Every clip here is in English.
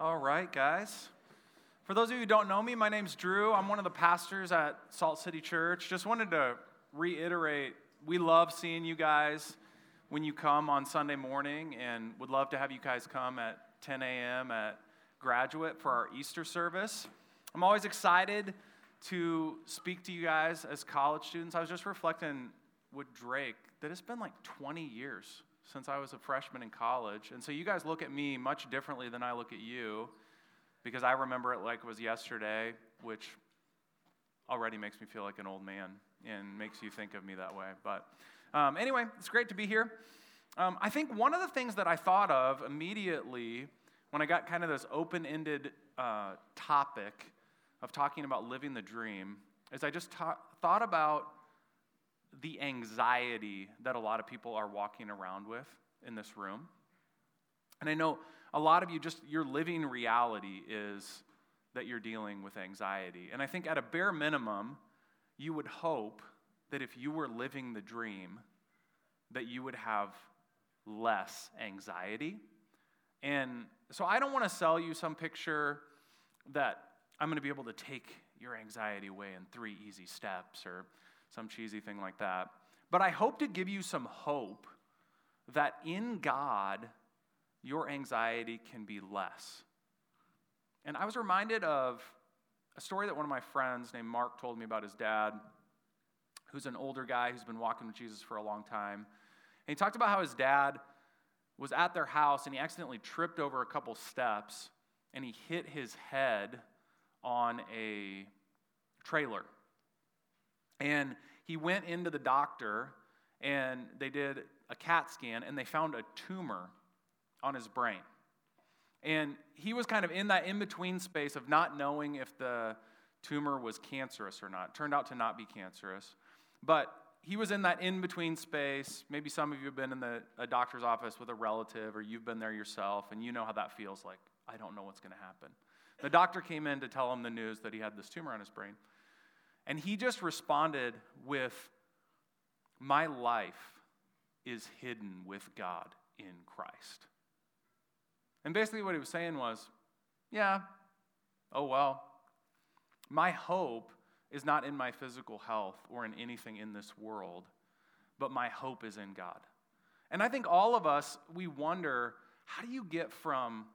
All right, guys. For those of you who don't know me, my name's Drew. I'm one of the pastors at Salt City Church. Just wanted to reiterate we love seeing you guys when you come on Sunday morning and would love to have you guys come at 10 a.m. at Graduate for our Easter service. I'm always excited to speak to you guys as college students. I was just reflecting with Drake that it's been like 20 years since I was a freshman in college. And so you guys look at me much differently than I look at you because I remember it like it was yesterday, which already makes me feel like an old man and makes you think of me that way. But um, anyway, it's great to be here. Um, I think one of the things that I thought of immediately when I got kind of this open ended uh, topic of talking about living the dream is I just ta- thought about the anxiety that a lot of people are walking around with in this room. And I know a lot of you just, your living reality is that you're dealing with anxiety. And I think at a bare minimum, you would hope that if you were living the dream, that you would have less anxiety. And so I don't want to sell you some picture that I'm going to be able to take your anxiety away in three easy steps or some cheesy thing like that. But I hope to give you some hope that in God, your anxiety can be less. And I was reminded of a story that one of my friends named Mark told me about his dad, who's an older guy who's been walking with Jesus for a long time. And he talked about how his dad was at their house and he accidentally tripped over a couple steps and he hit his head on a trailer. And he went into the doctor and they did a CAT scan and they found a tumor on his brain. And he was kind of in that in between space of not knowing if the tumor was cancerous or not. It turned out to not be cancerous. But he was in that in between space. Maybe some of you have been in the, a doctor's office with a relative or you've been there yourself and you know how that feels like, I don't know what's going to happen. The doctor came in to tell him the news that he had this tumor on his brain. And he just responded with, My life is hidden with God in Christ. And basically, what he was saying was, Yeah, oh well. My hope is not in my physical health or in anything in this world, but my hope is in God. And I think all of us, we wonder how do you get from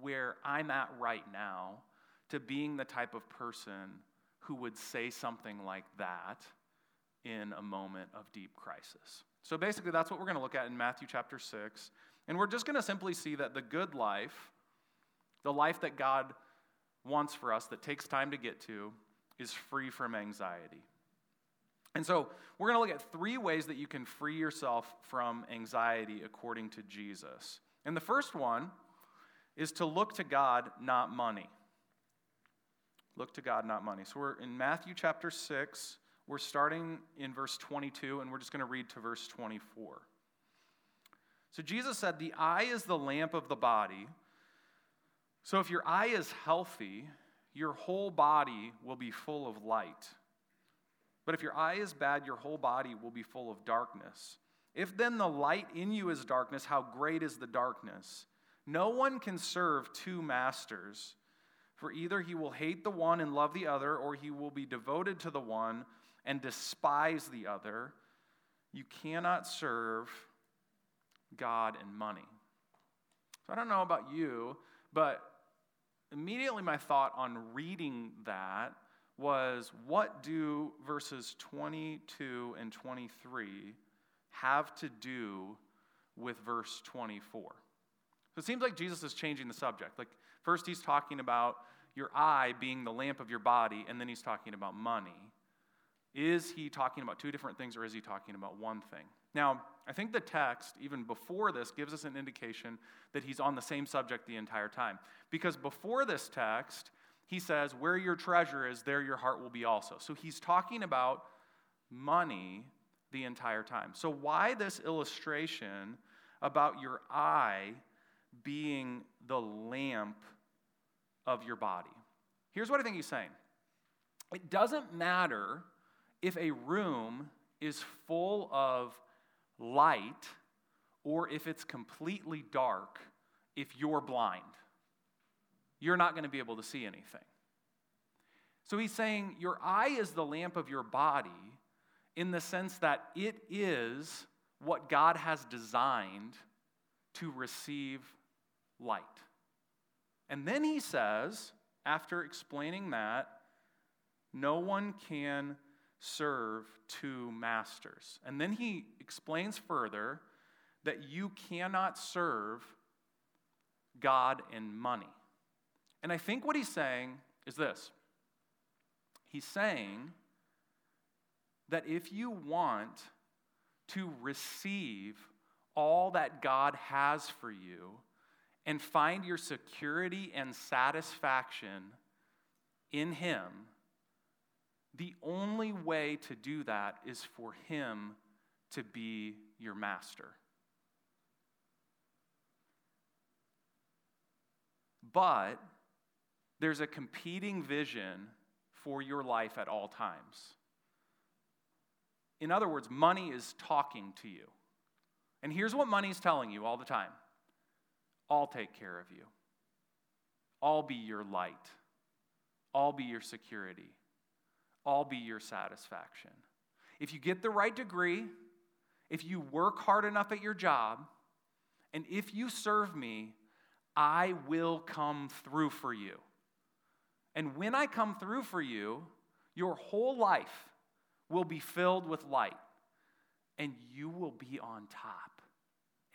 where I'm at right now to being the type of person who would say something like that in a moment of deep crisis. So basically, that's what we're going to look at in Matthew chapter 6. And we're just going to simply see that the good life, the life that God wants for us that takes time to get to, is free from anxiety. And so we're going to look at three ways that you can free yourself from anxiety according to Jesus. And the first one is to look to God, not money. Look to God, not money. So we're in Matthew chapter 6. We're starting in verse 22, and we're just going to read to verse 24. So Jesus said, The eye is the lamp of the body. So if your eye is healthy, your whole body will be full of light. But if your eye is bad, your whole body will be full of darkness. If then the light in you is darkness, how great is the darkness? No one can serve two masters. For either he will hate the one and love the other, or he will be devoted to the one and despise the other. You cannot serve God and money. So I don't know about you, but immediately my thought on reading that was what do verses 22 and 23 have to do with verse 24? So it seems like Jesus is changing the subject. Like, first, he's talking about your eye being the lamp of your body, and then he's talking about money. Is he talking about two different things, or is he talking about one thing? Now, I think the text, even before this, gives us an indication that he's on the same subject the entire time. Because before this text, he says, Where your treasure is, there your heart will be also. So he's talking about money the entire time. So, why this illustration about your eye being the lamp of your body. Here's what I think he's saying it doesn't matter if a room is full of light or if it's completely dark if you're blind. you're not going to be able to see anything. So he's saying your eye is the lamp of your body in the sense that it is what God has designed to receive light. And then he says, after explaining that, no one can serve two masters. And then he explains further that you cannot serve God and money. And I think what he's saying is this He's saying that if you want to receive all that God has for you and find your security and satisfaction in Him, the only way to do that is for Him to be your master. But there's a competing vision for your life at all times. In other words, money is talking to you. And here's what money is telling you all the time I'll take care of you, I'll be your light, I'll be your security, I'll be your satisfaction. If you get the right degree, if you work hard enough at your job, and if you serve me, I will come through for you. And when I come through for you, your whole life will be filled with light, and you will be on top,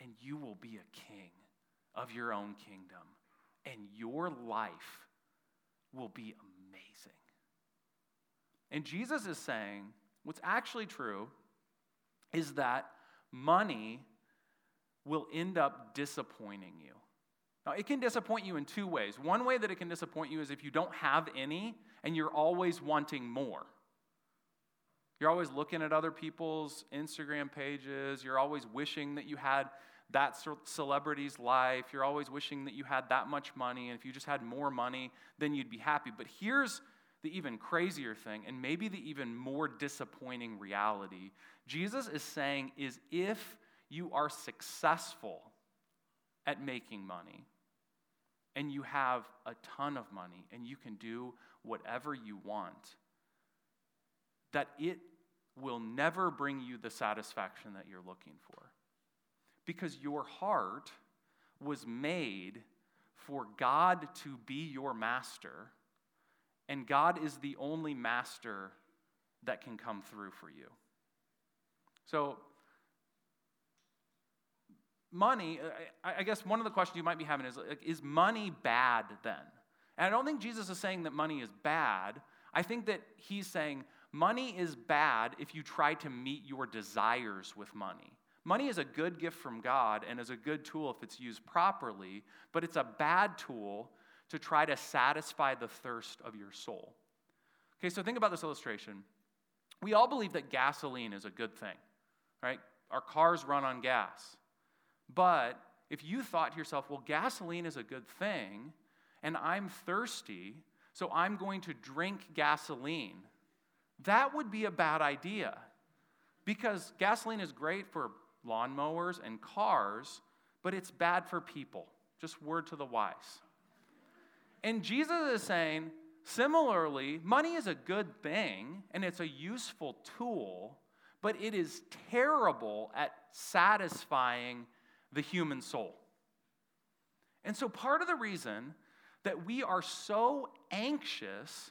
and you will be a king of your own kingdom, and your life will be amazing. And Jesus is saying what's actually true is that money will end up disappointing you. Now, it can disappoint you in two ways. One way that it can disappoint you is if you don't have any and you're always wanting more. You're always looking at other people's Instagram pages. You're always wishing that you had that celebrity's life. You're always wishing that you had that much money. And if you just had more money, then you'd be happy. But here's the even crazier thing, and maybe the even more disappointing reality Jesus is saying is if you are successful at making money, and you have a ton of money, and you can do whatever you want, that it will never bring you the satisfaction that you're looking for. Because your heart was made for God to be your master, and God is the only master that can come through for you. So, money, I guess one of the questions you might be having is is money bad then? And I don't think Jesus is saying that money is bad. I think that he's saying money is bad if you try to meet your desires with money. Money is a good gift from God and is a good tool if it's used properly, but it's a bad tool to try to satisfy the thirst of your soul. Okay, so think about this illustration. We all believe that gasoline is a good thing, right? Our cars run on gas. But if you thought to yourself, well, gasoline is a good thing, and I'm thirsty, so I'm going to drink gasoline, that would be a bad idea. Because gasoline is great for lawnmowers and cars, but it's bad for people. Just word to the wise. And Jesus is saying, similarly, money is a good thing and it's a useful tool, but it is terrible at satisfying the human soul. And so, part of the reason that we are so anxious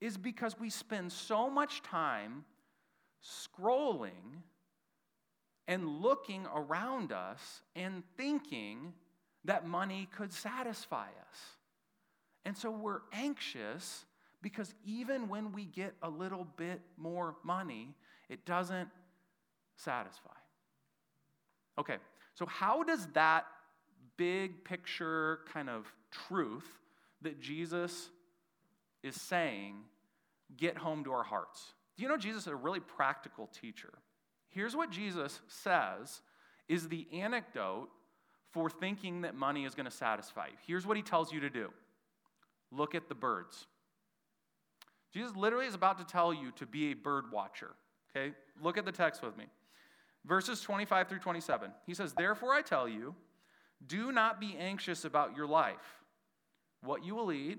is because we spend so much time scrolling and looking around us and thinking that money could satisfy us. And so we're anxious because even when we get a little bit more money, it doesn't satisfy. Okay, so, how does that big picture kind of truth that Jesus is saying get home to our hearts? Do you know Jesus is a really practical teacher? Here's what Jesus says is the anecdote for thinking that money is going to satisfy you. Here's what he tells you to do look at the birds. Jesus literally is about to tell you to be a bird watcher. Okay? Look at the text with me. Verses 25 through 27. He says, Therefore I tell you, do not be anxious about your life, what you will eat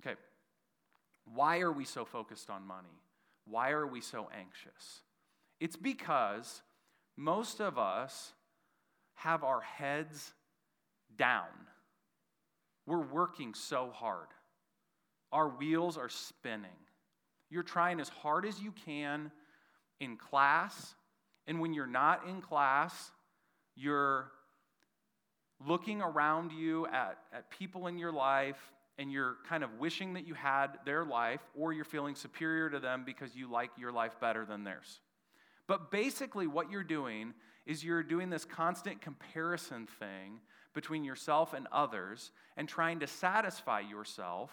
Okay, why are we so focused on money? Why are we so anxious? It's because most of us have our heads down. We're working so hard. Our wheels are spinning. You're trying as hard as you can in class, and when you're not in class, you're looking around you at, at people in your life and you're kind of wishing that you had their life, or you're feeling superior to them because you like your life better than theirs. But basically, what you're doing is you're doing this constant comparison thing between yourself and others and trying to satisfy yourself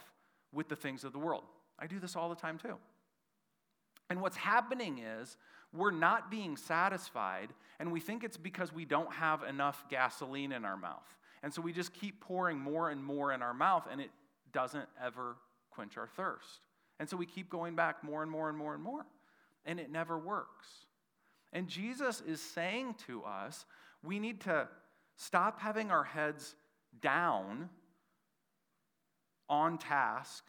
with the things of the world. I do this all the time too. And what's happening is we're not being satisfied, and we think it's because we don't have enough gasoline in our mouth. And so we just keep pouring more and more in our mouth, and it doesn't ever quench our thirst. And so we keep going back more and more and more and more, and it never works. And Jesus is saying to us, we need to stop having our heads down on task,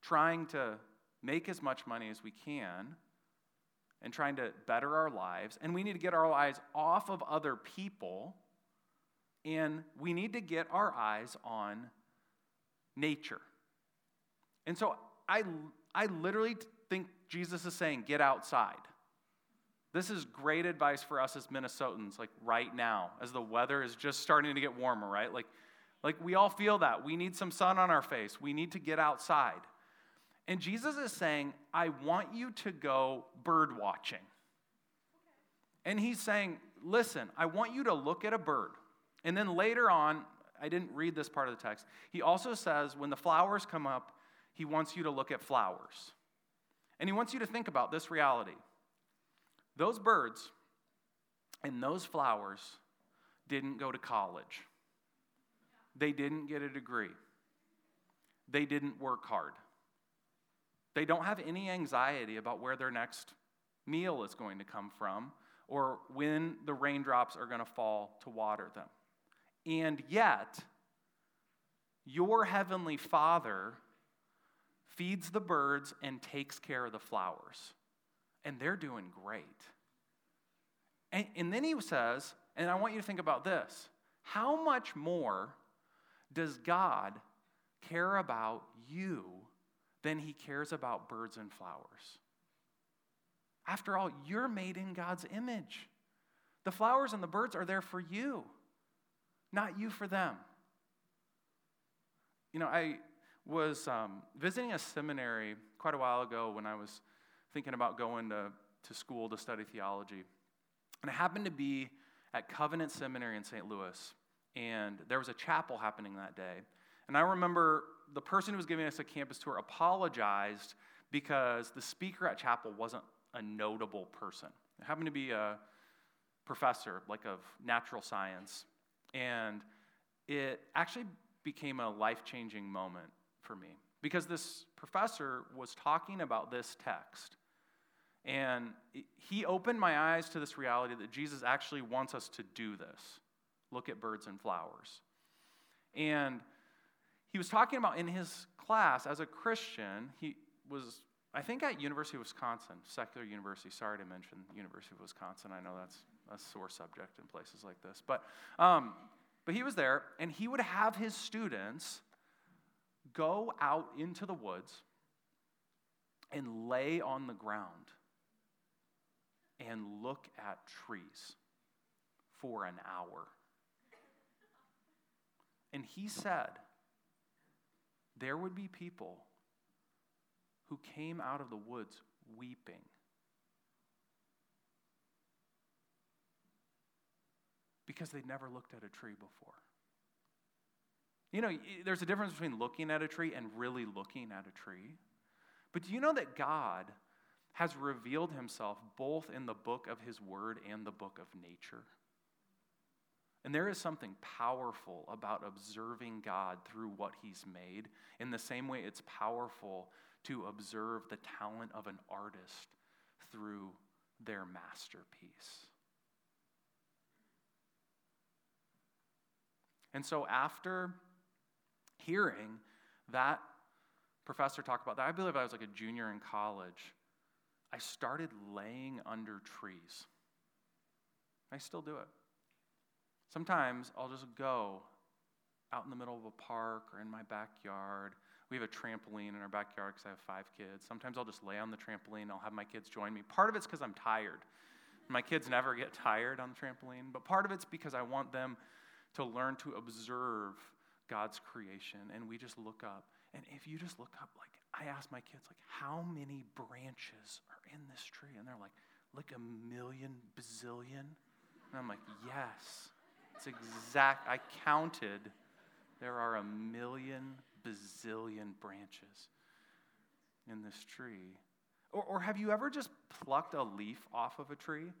trying to make as much money as we can and trying to better our lives. And we need to get our eyes off of other people and we need to get our eyes on nature. And so I, I literally think Jesus is saying, get outside. This is great advice for us as Minnesotans, like right now, as the weather is just starting to get warmer, right? Like, like we all feel that. We need some sun on our face. We need to get outside. And Jesus is saying, I want you to go bird watching. And he's saying, listen, I want you to look at a bird. And then later on, I didn't read this part of the text. He also says, when the flowers come up, he wants you to look at flowers. And he wants you to think about this reality. Those birds and those flowers didn't go to college, they didn't get a degree, they didn't work hard. They don't have any anxiety about where their next meal is going to come from or when the raindrops are going to fall to water them. And yet, your heavenly Father feeds the birds and takes care of the flowers. And they're doing great. And, and, then he says, and I want you to think about this how much more does God care about you than he cares about birds and flowers. After all, you're made in God's image. The flowers and the birds are there for you, not you for them. You know, I was um, visiting a seminary quite a while ago when I was thinking about going to, to school to study theology. And I happened to be at Covenant Seminary in St. Louis, and there was a chapel happening that day. And I remember the person who was giving us a campus tour apologized because the speaker at chapel wasn't a notable person. It happened to be a professor, like of natural science. And it actually became a life changing moment for me because this professor was talking about this text. And he opened my eyes to this reality that Jesus actually wants us to do this look at birds and flowers. And he was talking about in his class as a Christian, he was, I think, at University of Wisconsin, secular university. Sorry to mention University of Wisconsin. I know that's a sore subject in places like this. But, um, but he was there, and he would have his students go out into the woods and lay on the ground and look at trees for an hour. And he said, there would be people who came out of the woods weeping. Because they'd never looked at a tree before. You know, there's a difference between looking at a tree and really looking at a tree. But do you know that God has revealed himself both in the book of his word and the book of nature? And there is something powerful about observing God through what he's made, in the same way it's powerful to observe the talent of an artist through their masterpiece. And so, after hearing that professor talk about that, I believe I was like a junior in college, I started laying under trees. I still do it. Sometimes I'll just go out in the middle of a park or in my backyard. We have a trampoline in our backyard because I have five kids. Sometimes I'll just lay on the trampoline. I'll have my kids join me. Part of it's because I'm tired. My kids never get tired on the trampoline, but part of it's because I want them to learn to observe God's creation. And we just look up. And if you just look up, like, I ask my kids, like, how many branches are in this tree? And they're like, like a million bazillion. And I'm like, yes. It's exact. I counted. There are a million bazillion branches in this tree. Or, or have you ever just plucked a leaf off of a tree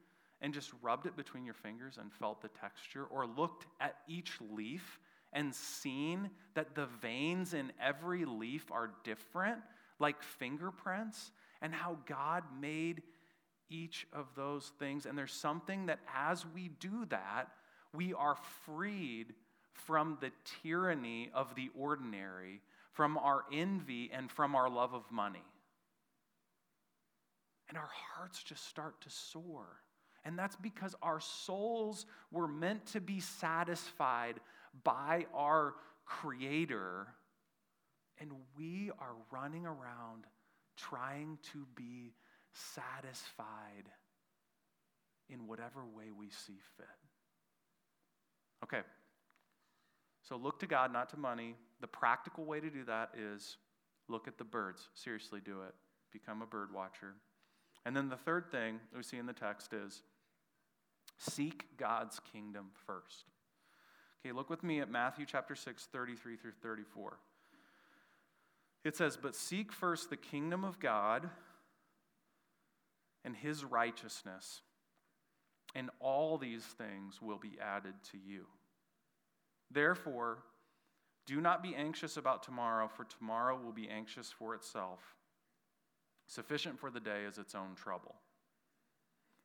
and just rubbed it between your fingers and felt the texture, or looked at each leaf and seen that the veins in every leaf are different, like fingerprints, and how God made each of those things. And there's something that as we do that, we are freed from the tyranny of the ordinary, from our envy, and from our love of money. And our hearts just start to soar. And that's because our souls were meant to be satisfied by our Creator, and we are running around trying to be satisfied in whatever way we see fit. Okay, so look to God, not to money. The practical way to do that is look at the birds. Seriously, do it. Become a bird watcher. And then the third thing we see in the text is seek God's kingdom first. Okay, look with me at Matthew chapter 6, 33 through 34. It says, But seek first the kingdom of God and his righteousness, and all these things will be added to you. Therefore, do not be anxious about tomorrow, for tomorrow will be anxious for itself. Sufficient for the day is its own trouble.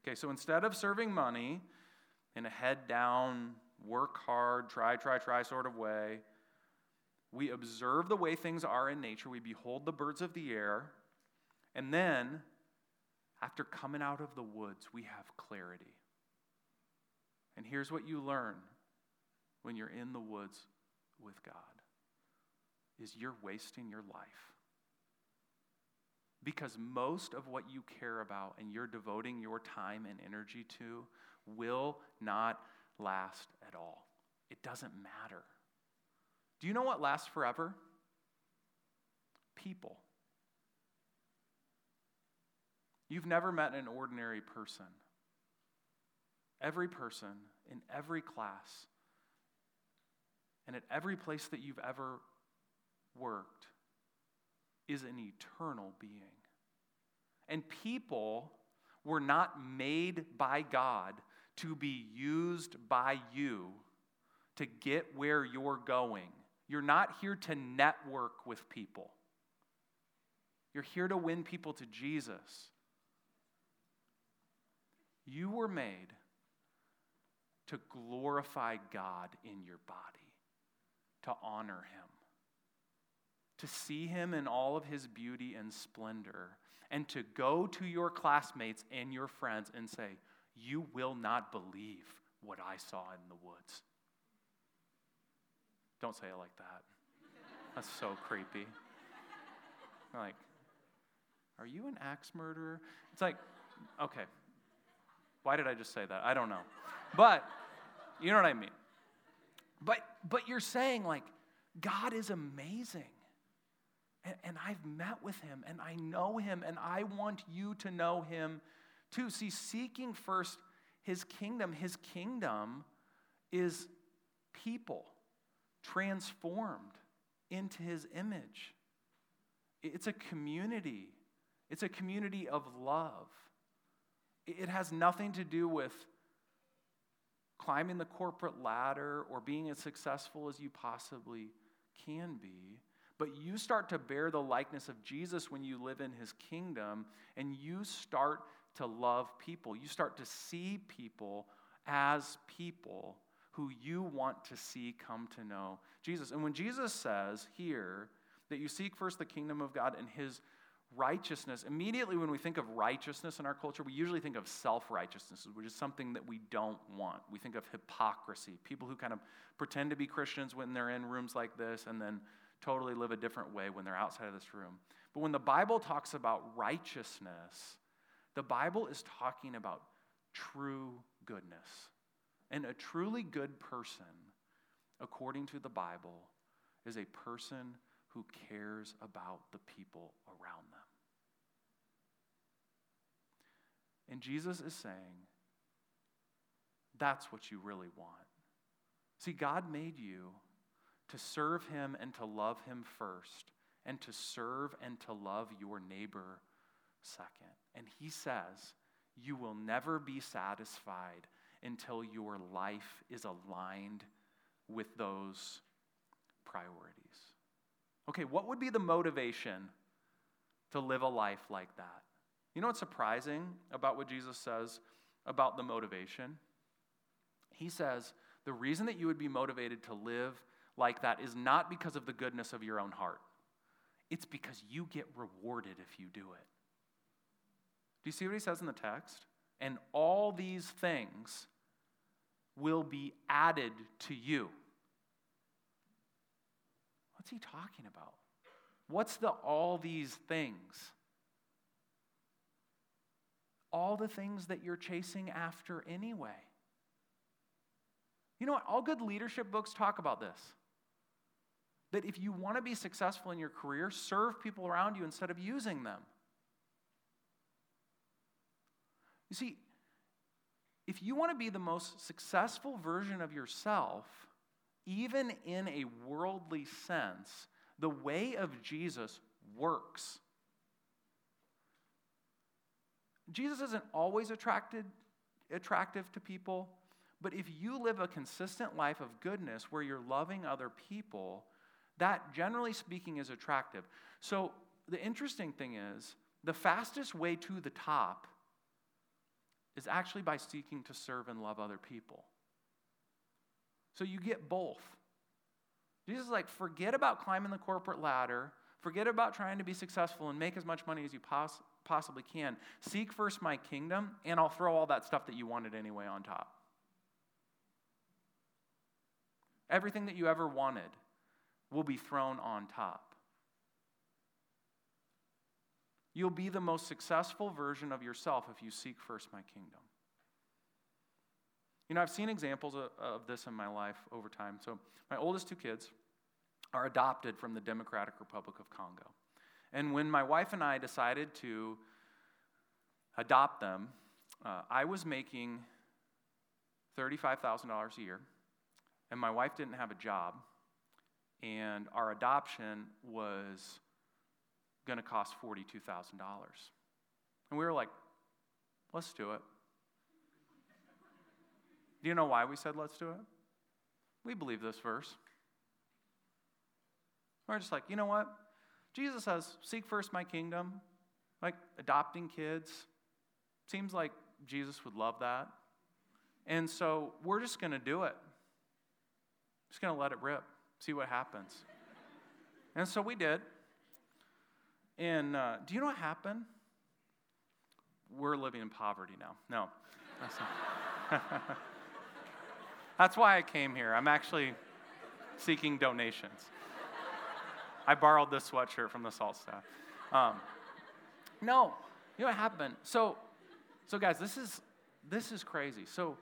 Okay, so instead of serving money in a head down, work hard, try, try, try sort of way, we observe the way things are in nature. We behold the birds of the air. And then, after coming out of the woods, we have clarity. And here's what you learn when you're in the woods with God is you're wasting your life. Because most of what you care about and you're devoting your time and energy to will not last at all. It doesn't matter. Do you know what lasts forever? People. You've never met an ordinary person. Every person in every class and at every place that you've ever worked is an eternal being. And people were not made by God to be used by you to get where you're going. You're not here to network with people. You're here to win people to Jesus. You were made to glorify God in your body, to honor Him, to see Him in all of His beauty and splendor, and to go to your classmates and your friends and say, You will not believe what I saw in the woods. Don't say it like that. That's so creepy. Like, are you an axe murderer? It's like, okay. Why did I just say that? I don't know. But you know what I mean. But but you're saying like God is amazing. And, and I've met with him and I know him and I want you to know him too. See, seeking first his kingdom, his kingdom is people transformed into his image. It's a community, it's a community of love. It has nothing to do with climbing the corporate ladder or being as successful as you possibly can be. But you start to bear the likeness of Jesus when you live in his kingdom and you start to love people. You start to see people as people who you want to see come to know Jesus. And when Jesus says here that you seek first the kingdom of God and his righteousness, immediately when we think of righteousness in our culture, we usually think of self righteousness, which is something that we don't want. We think of hypocrisy, people who kind of pretend to be Christians when they're in rooms like this and then totally live a different way when they're outside of this room. But when the Bible talks about righteousness, the Bible is talking about true goodness. And a truly good person, according to the Bible, is a person who cares about the people around them. And Jesus is saying, that's what you really want. See, God made you to serve Him and to love Him first, and to serve and to love your neighbor second. And He says, you will never be satisfied until your life is aligned with those priorities. Okay, what would be the motivation to live a life like that? You know what's surprising about what Jesus says about the motivation? He says the reason that you would be motivated to live like that is not because of the goodness of your own heart, it's because you get rewarded if you do it. Do you see what he says in the text? And all these things will be added to you. What's he talking about? What's the all these things? All the things that you're chasing after anyway. You know what? All good leadership books talk about this. That if you want to be successful in your career, serve people around you instead of using them. You see, if you want to be the most successful version of yourself, even in a worldly sense, the way of Jesus works. Jesus isn't always attracted, attractive to people, but if you live a consistent life of goodness where you're loving other people, that generally speaking is attractive. So the interesting thing is, the fastest way to the top is actually by seeking to serve and love other people. So you get both. Jesus is like, forget about climbing the corporate ladder, forget about trying to be successful and make as much money as you poss- possibly can. Seek first my kingdom, and I'll throw all that stuff that you wanted anyway on top. Everything that you ever wanted will be thrown on top. You'll be the most successful version of yourself if you seek first my kingdom. You know, I've seen examples of, of, this in my life over time. So, my oldest two kids are adopted from the Democratic Republic of Congo. And when my wife and I decided to adopt them, uh, I was making $35,000 a year, and my wife didn't have a job, and our adoption was going to cost $42,000. And we were like, let's do it. Do you know why we said let's do it? We believe this verse. We're just like, you know what? Jesus says, seek first my kingdom. Like adopting kids. Seems like Jesus would love that. And so we're just going to do it. Just going to let it rip, see what happens. and so we did. And uh, do you know what happened? We're living in poverty now. No. That's, that's why I came here. I'm actually seeking donations. I borrowed this sweatshirt from the salt staff. Um, no, you know what happened? So, so guys, this is this is crazy. So,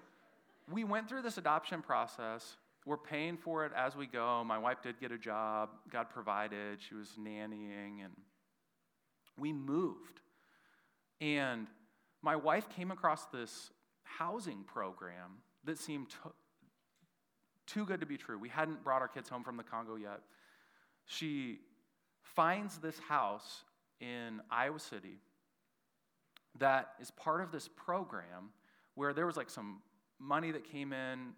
we went through this adoption process. We're paying for it as we go. My wife did get a job. God provided. She was nannying and we moved. And my wife came across this housing program that seemed to- too good to be true. We hadn't brought our kids home from the Congo yet. She finds this house in Iowa City that is part of this program where there was like some money that came in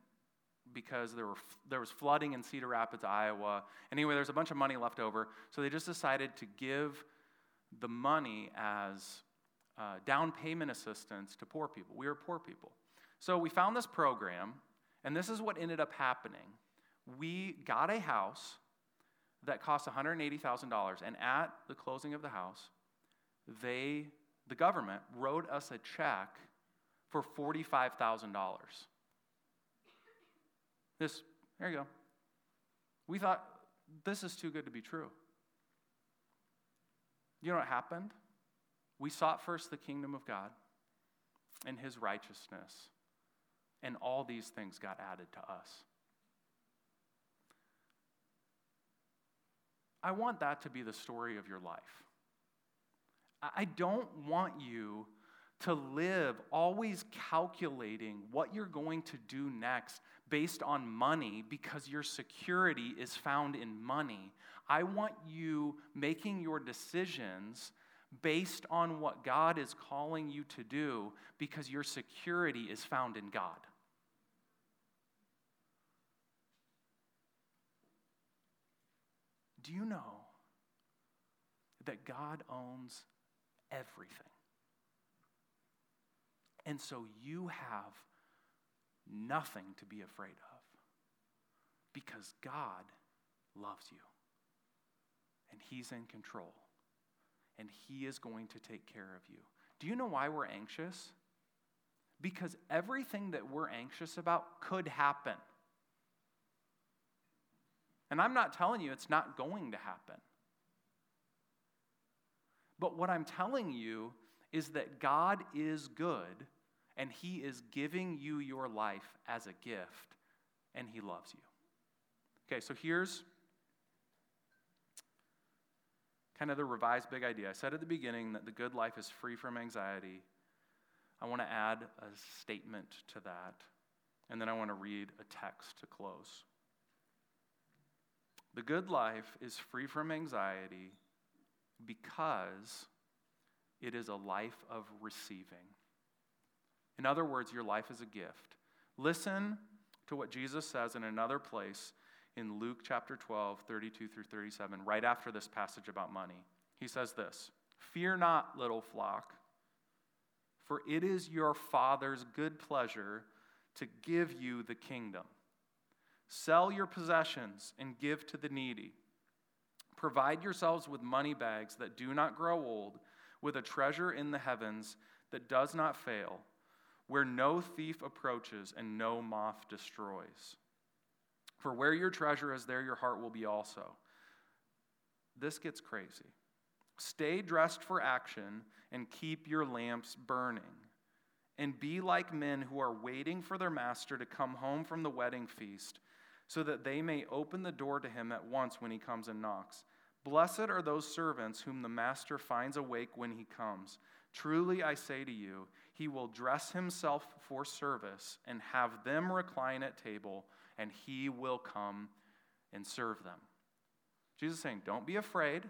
because there, were, there was flooding in Cedar Rapids, Iowa. Anyway, there's a bunch of money left over. So they just decided to give the money as uh, down payment assistance to poor people. We were poor people. So we found this program, and this is what ended up happening. We got a house that cost $180,000, and at the closing of the house, they, the government, wrote us a check for $45,000. This, there you go. We thought, this is too good to be true. You know what happened? We sought first the kingdom of God and his righteousness, and all these things got added to us. I want that to be the story of your life. I don't want you to live always calculating what you're going to do next based on money because your security is found in money. I want you making your decisions based on what God is calling you to do because your security is found in God. Do you know that God owns everything? And so you have nothing to be afraid of because God loves you and He's in control and He is going to take care of you. Do you know why we're anxious? Because everything that we're anxious about could happen. And I'm not telling you it's not going to happen. But what I'm telling you is that God is good and He is giving you your life as a gift, and He loves you. Okay, so here's kind of the revised big idea. I said at the beginning that the good life is free from anxiety. I want to add a statement to that, and then I want to read a text to close. The good life is free from anxiety because it is a life of receiving. In other words, your life is a gift. Listen to what Jesus says in another place in Luke chapter 12, 32 through 37, right after this passage about money. He says this Fear not, little flock, for it is your Father's good pleasure to give you the kingdom. Sell your possessions and give to the needy. Provide yourselves with money bags that do not grow old, with a treasure in the heavens that does not fail where no thief approaches and no moth destroys. For where your treasure is, there your heart will be also. This gets crazy. Stay dressed for action and keep your lamps burning. And be like men who are waiting for their master to come home from the wedding feast, so that they may open the door to him at once when he comes and knocks. Blessed are those servants whom the master finds awake when he comes. Truly I say to you, he will dress himself for service and have them recline at table, and he will come and serve them. Jesus is saying, Don't be afraid.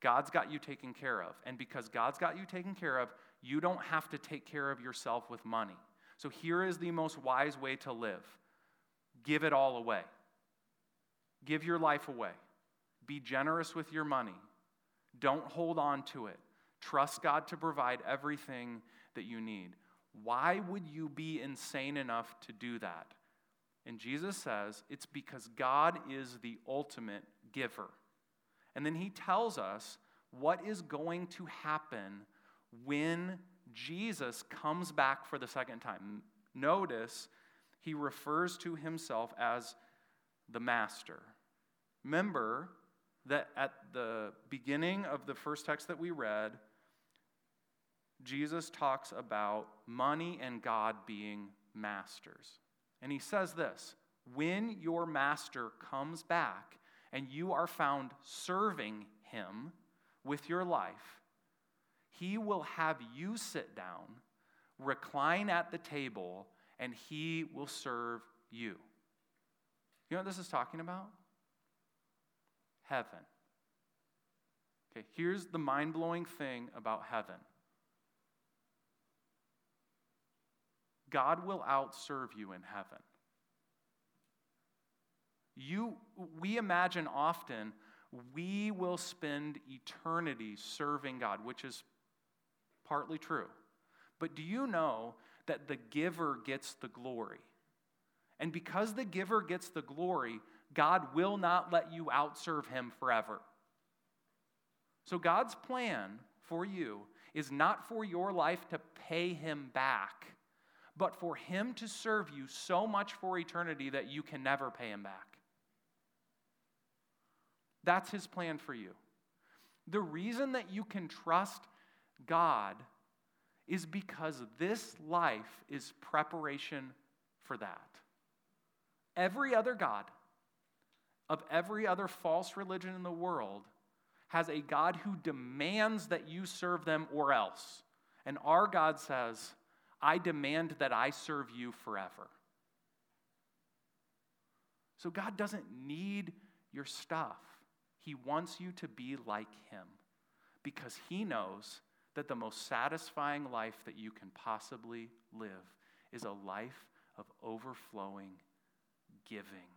God's got you taken care of. And because God's got you taken care of, you don't have to take care of yourself with money. So here is the most wise way to live give it all away. Give your life away. Be generous with your money. Don't hold on to it. Trust God to provide everything that you need. Why would you be insane enough to do that? And Jesus says it's because God is the ultimate giver. And then he tells us what is going to happen when Jesus comes back for the second time. Notice he refers to himself as the master. Remember that at the beginning of the first text that we read, Jesus talks about money and God being masters. And he says this when your master comes back and you are found serving him with your life, he will have you sit down, recline at the table, and he will serve you. You know what this is talking about? Heaven. Okay, here's the mind blowing thing about heaven God will outserve you in heaven. You, we imagine often we will spend eternity serving God, which is partly true. But do you know that the giver gets the glory? And because the giver gets the glory, God will not let you outserve him forever. So, God's plan for you is not for your life to pay him back, but for him to serve you so much for eternity that you can never pay him back. That's his plan for you. The reason that you can trust God is because this life is preparation for that. Every other God of every other false religion in the world has a God who demands that you serve them or else. And our God says, I demand that I serve you forever. So God doesn't need your stuff. He wants you to be like Him because He knows that the most satisfying life that you can possibly live is a life of overflowing giving,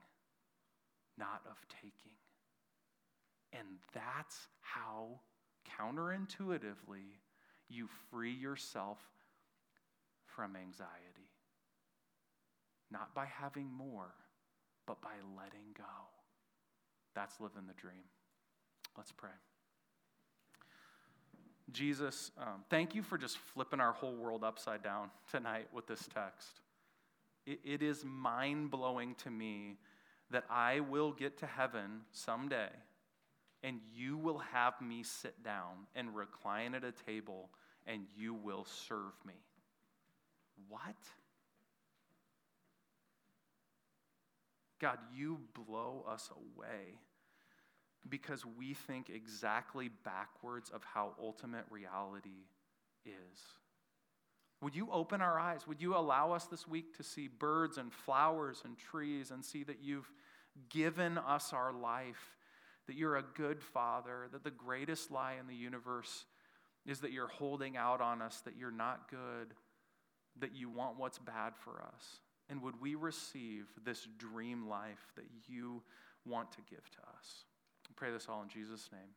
not of taking. And that's how counterintuitively you free yourself from anxiety. Not by having more, but by letting go. That's living the dream. Let's pray. Jesus, um, thank you for just flipping our whole world upside down tonight with this text. it, it is mind blowing to me that I will get to heaven someday and you will have me sit down and recline at a table and you will serve me. What? God, you blow us away because we think exactly backwards of how ultimate reality is. Would you open our eyes? Would you allow us this week to see birds and flowers and trees and see that you've given us our life, that you're a good father, that the greatest lie in the universe is that you're holding out on us, that you're not good, that you want what's bad for us? And would we receive this dream life that you want to give to us? I pray this all in Jesus' name.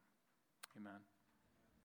Amen.